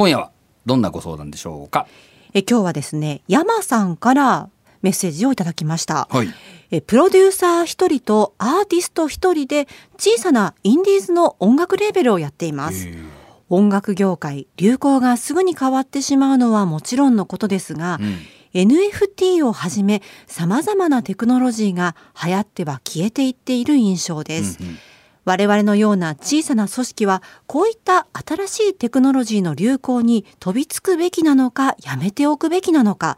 今夜はどんなご相談でしょうか？え今日はですね山さんからメッセージをいただきました、はい。えプロデューサー一人とアーティスト一人で小さなインディーズの音楽レーベルをやっています。え。ー音楽業界流行がすぐに変わってしまうのはもちろんのことですが、うん。NFT をはじめ様々なテクノロジーが流行っては消えていっている印象です、うんうん我々のような小さな組織はこういった新しいテクノロジーの流行に飛びつくべきなのかやめておくべきなのか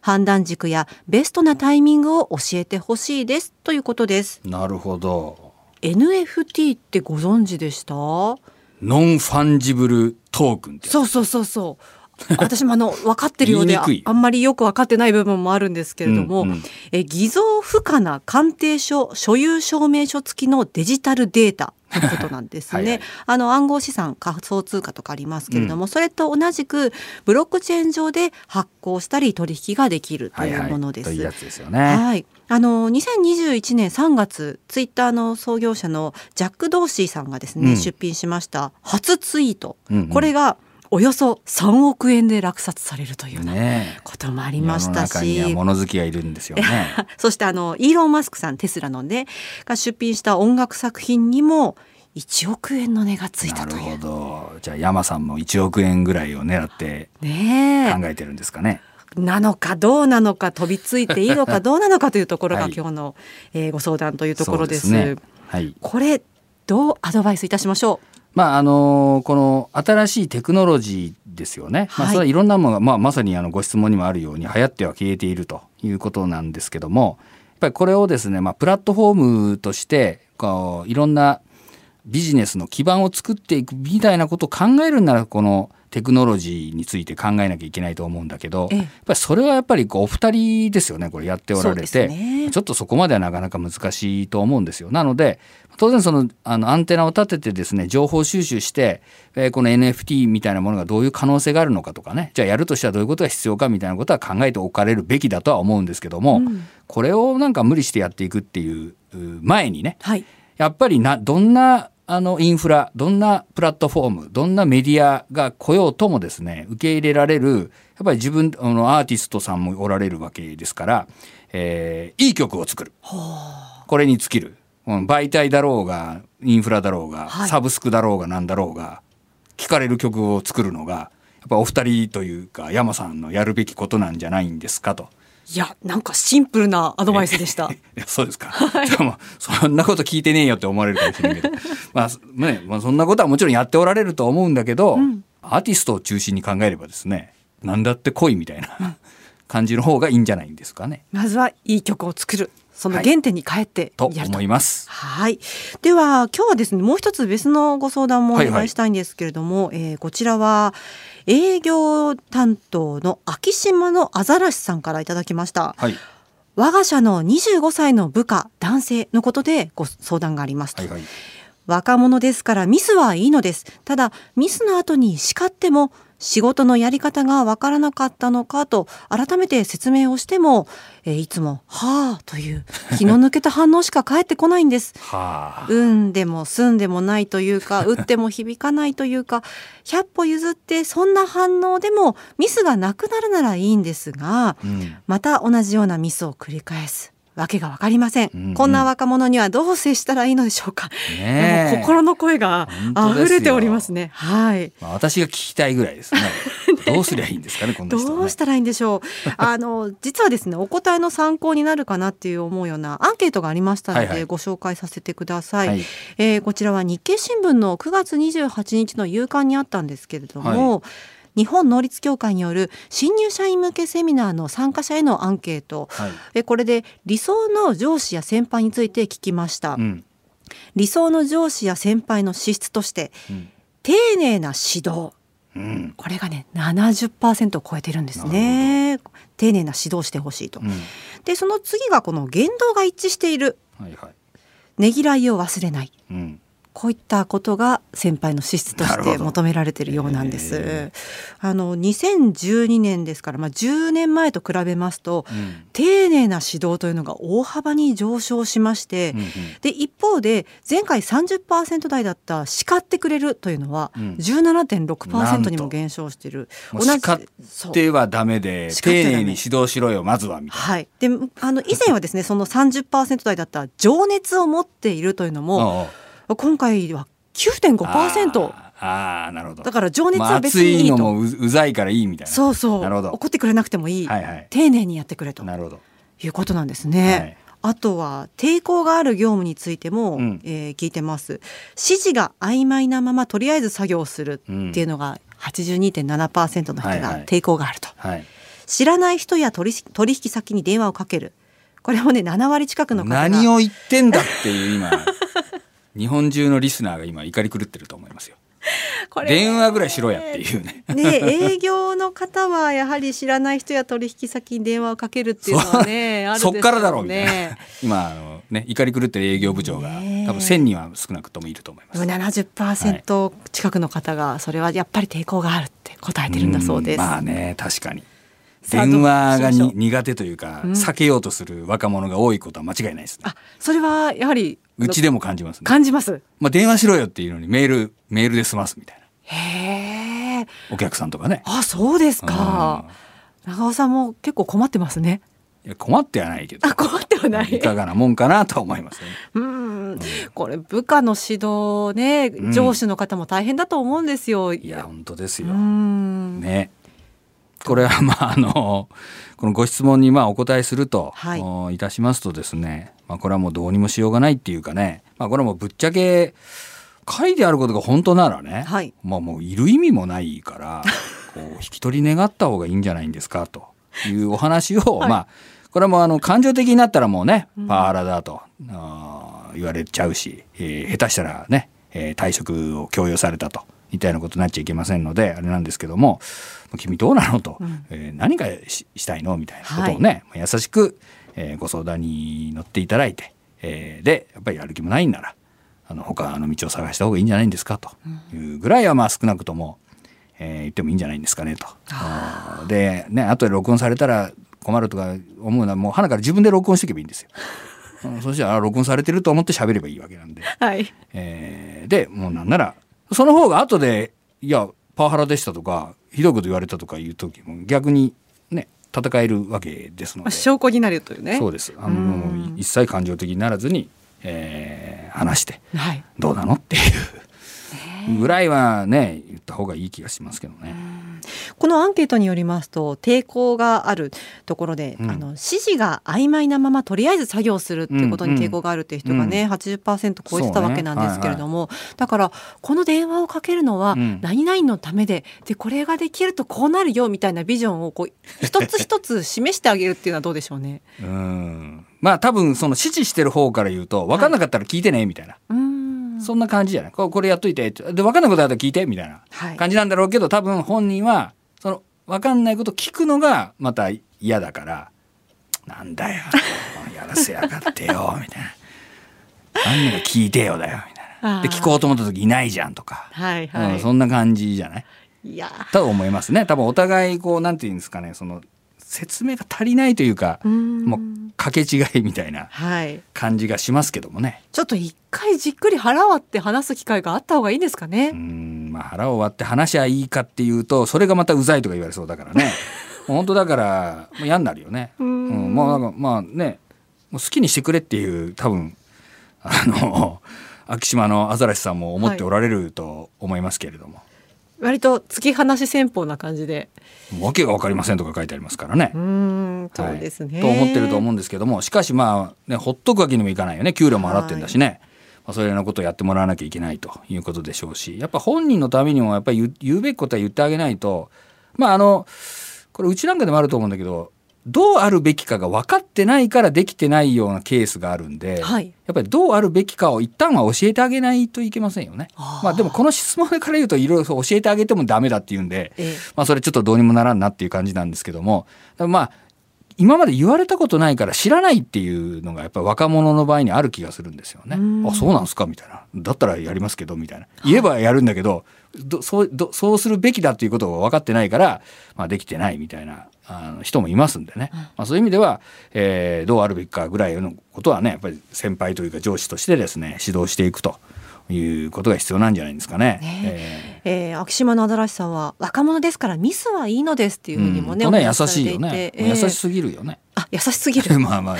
判断軸やベストなタイミングを教えてほしいですということです。なるほど。NFT ってご存知でした？ノンファンジブルトークンそうそうそうそう 私もあの分かってるようであんまりよく分かってない部分もあるんですけれども、うんうん。え偽造不可な鑑定書所有証明書付きのデジタルデータということなんですね。はいはい。あの暗号資産仮想通貨とかありますけれども、それと同じくブロックチェーン上で発行したり取引ができるというものです。というやつですよね。はい、あの2021年3月ツイッターの創業者のジャック・ドーシーさんがですね、うん。出品しました初ツイート、うんうん。これがおよそ3億円で落札されるというようなねこともあありました世の中にはし。物好きがいるんですよね。そしてあのイーロン・マスクさんテスラのねが出品した音楽作品にも1億円の値がついなるほたという。ど。じゃあ山さんも1億円ぐらいを狙ってね考えてるんですかね。えなのかどうなのか飛びついていいのかどうなのかというところがはい今日の、えーご相談というところです。そうね。はい。これどうアドバイスいたしましょまああのこの新しいテクノロジーですよね。まあはいそれはいろんなものがまあまさにあのご質問にもあるように流行っては消えているということなんですけども、やっぱりこれをですねまあプラットフォームとしてこういろんなビジネスの基盤を作っていくみたいなことを考えるならこのテクノロジーについて考えなきゃいけないと思うんだけど、ええやっぱりそれはやっぱりこうお二人ですよねこれやっておられて、ねちょっとそこまではなかなか難しいと思うんですよ。なので当然そのあのアンテナを立ててですね情報収集して、えーこの NFT みたいなものがどういう可能性があるのかとかねじゃあやるとしたらどういうことが必要かみたいなことは考えておかれるべきだとは思うんですけども、うんこれをなんか無理してやっていくっていうう前にねう。はい。やっぱりなどんなあのインフラどんなプラットフォームどんなメディアが来ようともですね受け入れられるやっぱり自分あのアーティストさんもおられるわけですから、えーいい曲を作る。これに尽きる。うん媒体だろうがインフラだろうが、はい。サブスクだろうがなんだろうが聴かれる曲を作るのがやっぱお二人というか山さんのやるべきことなんじゃないんですかと。いやなんかシンプルなアドバイスでした。いやそうですか。じゃあもうそんなこと聞いてねえよって思われるかもしれんけど、まあね、まあそんなことはもちろんやっておられると思うんだけど、んアーティストを中心に考えればですね、なんだって来いみたいな感じの方がいいんじゃないんですかね。まずはいい曲を作るそのはい原点に帰ってとやると。思います。はい。では今日はですねもう一つ別のご相談もおはいはい願いしたいんですけれども、えーこちらは営業担当の秋島のアザラシさんからいただきました。はい。我が社の25歳の部下男性のことでご相談がありますと。はいはい。若者ですからミスはいいのです。ただミスの後に叱っても仕事のやり方がわからなかったのかと改めて説明をしても、えーいつも「はあ」という気の抜けた反応しか返ってこないんです。はあ。運でも済んでもないというか打っても響かないというか100歩譲ってそんな反応でもミスがなくなるならいいんですがうん。また同じようなミスを繰り返すわけが分かりません、うんうんこんな若者にはどう接したらいいのでしょうか、ね心の声が溢れておりますねはいまあ、私が聞きたいぐらいですね。どうすりゃいいんですかね、この人は、ね。どうしたらいいんでしょう。あの実はですね、お答えの参考になるかなっていう思うようなアンケートがありましたので、はいはいご紹介させてください。はいえーこちらは日経新聞の9月28日の夕刊にあったんですけれども。日本能率協会による新入社員向けセミナーの参加者へのアンケートはい。えこれで理想の上司や先輩について聞きました、うん。理想の上司や先輩の資質としてうん。丁寧な指導うん。これがね70%を超えてるんですね丁寧な指導してほしいと、うん。でその次がこの言動が一致しているはいはい。ねぎらいを忘れないうん。こういったことが先輩の資質として求められているようなんです。あの2012年ですから、まあ、10年前と比べますと、うん、丁寧な指導というのが大幅に上昇しまして、うんうん、で一方で前回30%台だった叱ってくれるというのは17.6%にも減少している。うん、叱ってはダメで丁寧に指導しろよまずはみたいな。はい、であの以前はですねその30%台だった情熱を持っているというのも 今回は9.5%。ああなるほど。だから情熱は別にいいと、まあ、いのもうざいからいいみたいな。そうそう。なるほど。怒ってくれなくてもいい、はいはい、丁寧にやってくれと。なるほど。いうことなんですね、はい、あとは抵抗がある業務についても、うん、えー、聞いてます。指示が曖昧なままとりあえず作業するっていうのが82.7%の人が抵抗があると、はいはい、知らない。人や取取引先に電話をかけるこれもね7割近くの方が何を言ってんだってい。う今日本中のリスナーが今怒り狂ってると思いますよ。電話ぐらいしろやっていうね。ね営業の方はやはり知らない人や取引先に電話をかけるっていうのはねそっからだろうみたいな。今あのね怒り狂ってる営業部長が多分1,000人は少なくともいると思います。70%近くの方がそれはやっぱり抵抗があるって答えてるんだそうです。まあね確かに。電話がに苦手というか、避けようとする若者が多いことは間違いないですね。あ、それはやはりうちでも感じますね。感じます。まあ電話しろよっていうのにメールメールで済ますみたいな。へえ。お客さんとかね。あ、そうですか。長尾さんも結構困ってますね。いや困ってはないけど。あ、困ってはない。いかがなもんかなと思いますね。うん、これ部下の指導ね、上司の方も大変だと思うんですよ。いや本当ですよ。ね。これはまああのこのご質問にまあお答えすると、はい、いたしますとですね、まあ、これはもうどうにもしようがないっていうかね、まあ、これはもうぶっちゃけ書いてあることが本当ならね、はい、まあもういる意味もないから こう引き取り願った方がいいんじゃないんですかというお話を、はい、まあこれはもうあの感情的になったらもうねパワハラだと、うん、言われちゃうし、えー、下手したらね、えー、退職を強要されたとみたいなことになっちゃいけませんのであれなんですけども「君どうなの?」と、うん、えー、何がしたいの?」みたいなことをね、はい、優しく、えー、ご相談に乗っていただいて、えー、でやっぱりやる気もないんならあの他の道を探した方がいいんじゃないんですかというぐらいはまあ少なくとも、えー、言ってもいいんじゃないんですかねと。でね後で録音されたら困るとか思うのはもう花から自分で録音しておけばいいんですよ。そしたら録音されてると思って喋ればいいわけなんで、はいえー、でもうなんならその方が後でいやパワハラでしたとかひどいこと言われたとかいう時も逆にね戦えるわけですので、証拠になるというね。そうです。あの一切感情的にならずに、えー、話して、はい、どうなのっていうぐらいはね言った方がいい気がしますけどね。このアンケートによりますと抵抗があるところで、うん、あの指示が曖昧なままとりあえず作業するっていうことに抵抗があるっていう人がね、うん、80%超えてたわけなんですけれども、ねはいはい、だからこの電話をかけるのは何々のためででこれができるとこうなるよみたいなビジョンをこう一つ一つ示してあげるっていうのはどうでしょうね。うん。まあ多分その指示してる方から言うと分かんなかったら聞いてねみたいな。はいそんな感じじゃない？これやっといてで分かんないことあったら聞いてみたいな。感じなんだろうけど、はい、多分本人はその分かんないこと聞くのがまた嫌だから「なんだよ。やらせやがってよ」みたいな「何が聞いてよ」だよみたいな。で聞こうと思った時いないじゃんとか、はいはい、うん、そんな感じじゃない？いやと思いますね。多分お互いこうなんていうんですかねその説明が足りないというかもう掛け違いみたいな感じがしますけどもね、はい、ちょっと一回じっくり腹割って話す機会があった方がいいんですかね。うんまあ腹を割って話しゃいいかっていうとそれがまたうざいとか言われそうだからね。本当だから嫌になるよね。うん、まあなんかまあねもう好きにしてくれっていう多分あの昭島のアザラシさんも思っておられると思いますけれども、はい割と突き放し戦法な感じで。わけが分かりませんとか書いてありますからね。うんそうですね、はい、と思ってると思うんですけどもしかしまあねほっとくわけにもいかないよね給料も払ってんだしね。はいまあ、そういうようなことをやってもらわなきゃいけないということでしょうしやっぱ本人のためにもやっぱり言うべきことは言ってあげないとまああのこれうちなんかでもあると思うんだけどどうあるべきかが分かってないからできてないようなケースがあるんで、はい、やっぱりどうあるべきかを一旦は教えてあげないといけませんよね。まあでもこの質問から言うといろいろ教えてあげてもダメだっていうんで、ええ、まあそれちょっとどうにもならんなっていう感じなんですけどもまあ今まで言われたことないから知らないっていうのがやっぱり若者の場合にある気がするんですよね。あそうなんですか？みたいな。だったらやりますけどみたいな。言えばやるんだけどどそうどそうするべきだっていうことが分かってないから、まあ、できてないみたいなあの人もいますんでね、まあ、そういう意味では、えー、どうあるべきかぐらいのことはねやっぱり先輩というか上司としてですね指導していくと。いうことが必要なんじゃないですかね。ねえー、えー、秋島のアザラシさんは若者ですからミスはいいのですっていうふうにもね、うん、ね優しいよね、えー、優しすぎるよね。あ優しすぎる。まあまあ。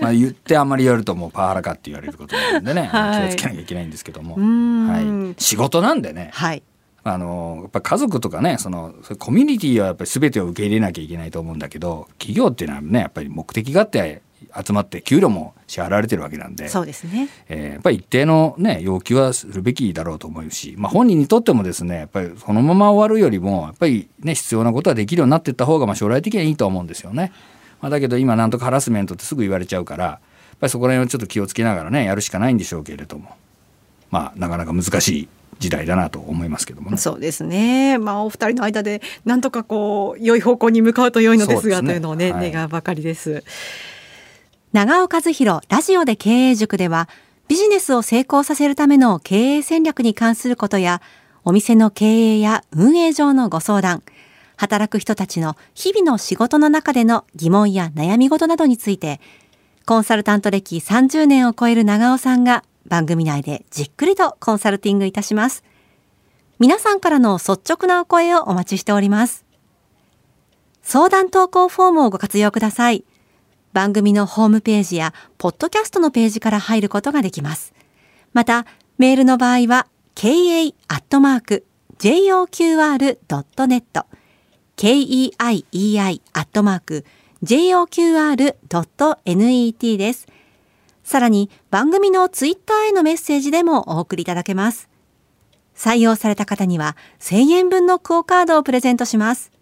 まあ言ってあんまりやるともうパワハラかって言われることなんでね、はい、気をつけなきゃいけないんですけども、はい、仕事なんでね、はい、あのやっぱ家族とかねそのコミュニティはやっぱり全てを受け入れなきゃいけないと思うんだけど企業っていうのはねやっぱり目的があって集まって給料も支払われてるわけなんでそうですね、えー、やっぱり一定の、ね、要求はするべきだろうと思うし、まあ、本人にとってもですねやっぱりそのまま終わるよりもやっぱり、ね、必要なことはできるようになっていった方がまあ将来的にはいいと思うんですよね。まあ、だけど今なんとかハラスメントってすぐ言われちゃうからやっぱりそこら辺をちょっと気をつけながらねやるしかないんでしょうけれどもまあなかなか難しい時代だなと思いますけどもね。そうですね。まあお二人の間でなんとかこう良い方向に向かうと良いのですが、ね、というのをね、はい、願うばかりです。長尾和弘ラジオで経営塾ではビジネスを成功させるための経営戦略に関することやお店の経営や運営上のご相談、働く人たちの日々の仕事の中での疑問や悩み事などについてコンサルタント歴30年を超える長尾さんが番組内でじっくりとコンサルティングいたします。皆さんからの率直なお声をお待ちしております。相談投稿フォームをご活用ください。番組のホームページやポッドキャストのページから入ることができます。また、メールの場合は ka.joqr.net keii.joqr.net です。さらに番組のツイッターへのメッセージでもお送りいただけます。採用された方には1000円分のクオカードをプレゼントします。